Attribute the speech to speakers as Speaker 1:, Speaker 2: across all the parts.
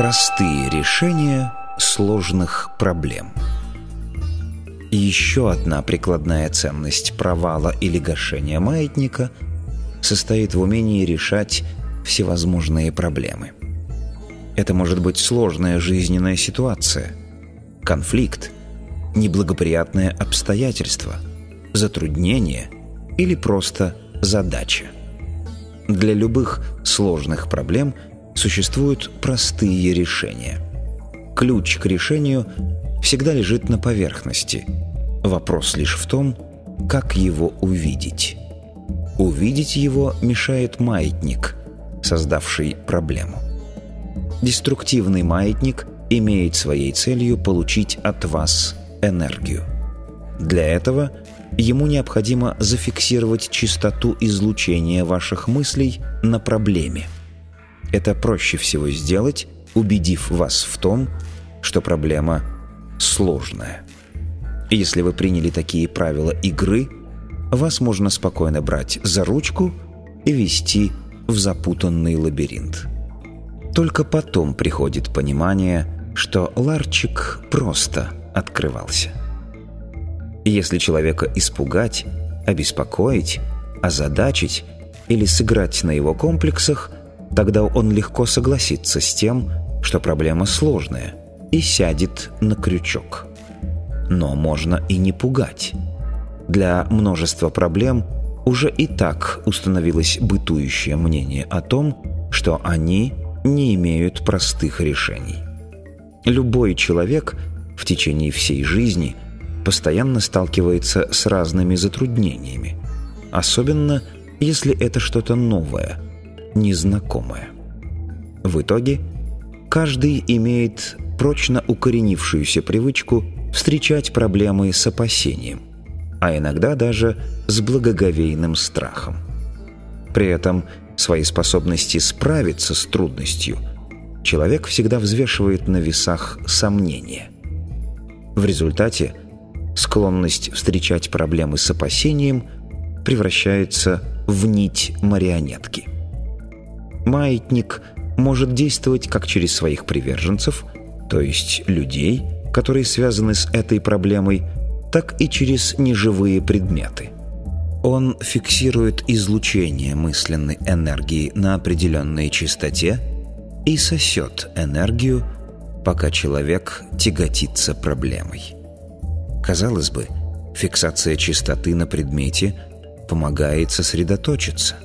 Speaker 1: Простые решения сложных проблем. Еще одна прикладная ценность провала или гашения маятника состоит в умении решать всевозможные проблемы. Это может быть сложная жизненная ситуация, конфликт, неблагоприятное обстоятельство, затруднение или просто задача. Для любых сложных проблем существуют простые решения. Ключ к решению всегда лежит на поверхности. Вопрос лишь в том, как его увидеть. Увидеть его мешает маятник, создавший проблему. Деструктивный маятник имеет своей целью получить от вас энергию. Для этого ему необходимо зафиксировать частоту излучения ваших мыслей на проблеме. Это проще всего сделать, убедив вас в том, что проблема сложная. Если вы приняли такие правила игры, вас можно спокойно брать за ручку и вести в запутанный лабиринт. Только потом приходит понимание, что ларчик просто открывался. Если человека испугать, обеспокоить, озадачить или сыграть на его комплексах, тогда он легко согласится с тем, что проблема сложная, и сядет на крючок. Но можно и не пугать. Для множества проблем уже и так установилось бытующее мнение о том, что они не имеют простых решений. Любой человек в течение всей жизни – постоянно сталкивается с разными затруднениями, особенно если это что-то новое, незнакомое. В итоге каждый имеет прочно укоренившуюся привычку встречать проблемы с опасением, а иногда даже с благоговейным страхом. При этом свои способности справиться с трудностью человек всегда взвешивает на весах сомнения. В результате склонность встречать проблемы с опасением превращается в нить марионетки. Маятник может действовать как через своих приверженцев, то есть людей, которые связаны с этой проблемой, так и через неживые предметы. Он фиксирует излучение мысленной энергии на определенной частоте и сосет энергию, пока человек тяготится проблемой. Казалось бы, фиксация частоты на предмете помогает сосредоточиться.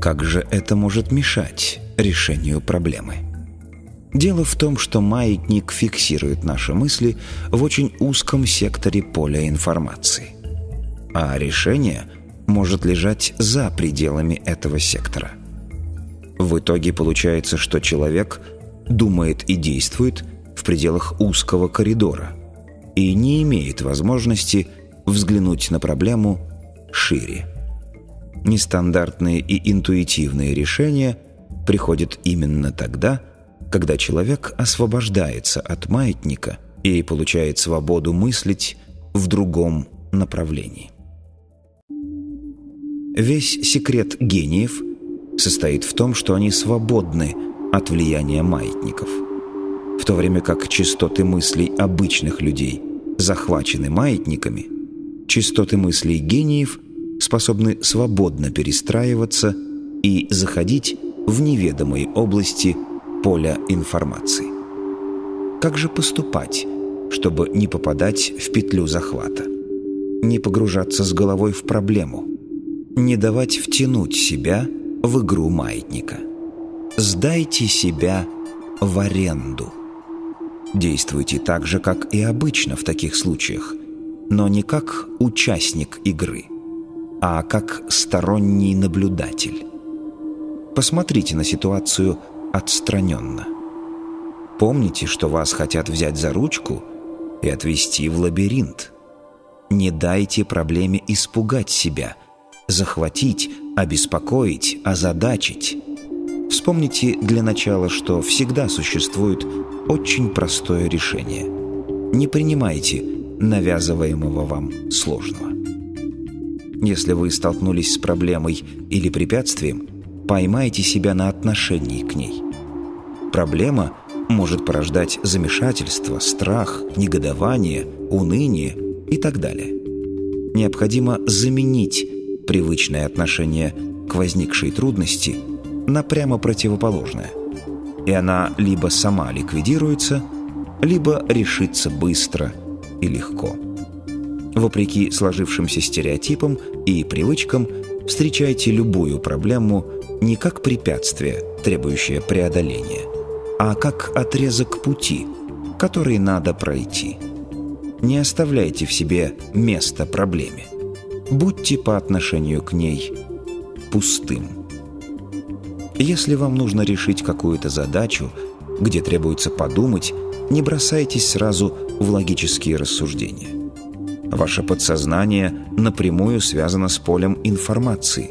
Speaker 1: Как же это может мешать решению проблемы? Дело в том, что маятник фиксирует наши мысли в очень узком секторе поля информации. А решение может лежать за пределами этого сектора. В итоге получается, что человек думает и действует в пределах узкого коридора, и не имеет возможности взглянуть на проблему шире. Нестандартные и интуитивные решения приходят именно тогда, когда человек освобождается от маятника и получает свободу мыслить в другом направлении. Весь секрет гениев состоит в том, что они свободны от влияния маятников, в то время как частоты мыслей обычных людей захвачены маятниками, частоты мыслей гениев способны свободно перестраиваться и заходить в неведомые области поля информации. Как же поступать, чтобы не попадать в петлю захвата? Не погружаться с головой в проблему, не давать втянуть себя в игру маятника. Сдайте себя в аренду. Действуйте так же, как и обычно в таких случаях, но не как участник игры, а как сторонний наблюдатель. Посмотрите на ситуацию отстраненно. Помните, что вас хотят взять за ручку и отвести в лабиринт. Не дайте проблеме испугать себя, захватить, обеспокоить, озадачить. Вспомните для начала, что всегда существует очень простое решение. Не принимайте навязываемого вам сложного. Если вы столкнулись с проблемой или препятствием, поймайте себя на отношении к ней. Проблема может порождать замешательство, страх, негодование, уныние и так далее. Необходимо заменить привычное отношение к возникшей трудности на прямо противоположное. И она либо сама ликвидируется, либо решится быстро и легко. Вопреки сложившимся стереотипам и привычкам, встречайте любую проблему не как препятствие, требующее преодоления, а как отрезок пути, который надо пройти. Не оставляйте в себе место проблеме. Будьте по отношению к ней пустым. Если вам нужно решить какую-то задачу, где требуется подумать, не бросайтесь сразу в логические рассуждения. Ваше подсознание напрямую связано с полем информации.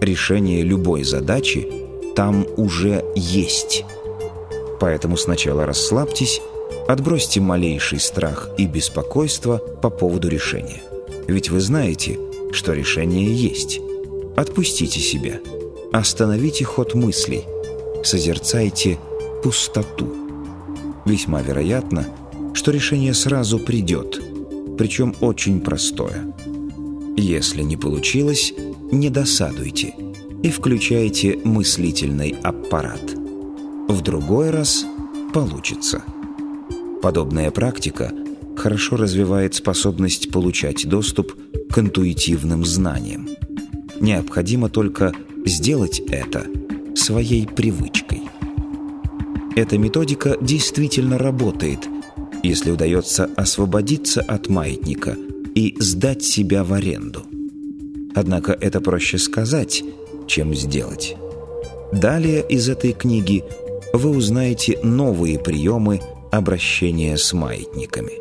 Speaker 1: Решение любой задачи там уже есть. Поэтому сначала расслабьтесь, отбросьте малейший страх и беспокойство по поводу решения. Ведь вы знаете, что решение есть. Отпустите себя. Остановите ход мыслей. Созерцайте пустоту. Весьма вероятно, что решение сразу придет, причем очень простое. Если не получилось, не досадуйте и включайте мыслительный аппарат. В другой раз получится. Подобная практика хорошо развивает способность получать доступ к интуитивным знаниям. Необходимо только сделать это своей привычкой. Эта методика действительно работает, если удается освободиться от маятника и сдать себя в аренду. Однако это проще сказать, чем сделать. Далее из этой книги вы узнаете новые приемы обращения с маятниками.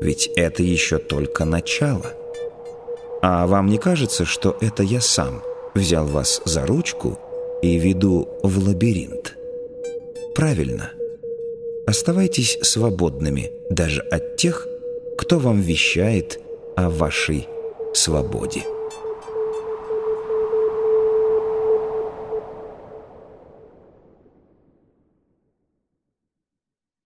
Speaker 1: Ведь это еще только начало. А вам не кажется, что это я сам взял вас за ручку и веду в лабиринт? Правильно. Оставайтесь свободными даже от тех, кто вам вещает о вашей свободе.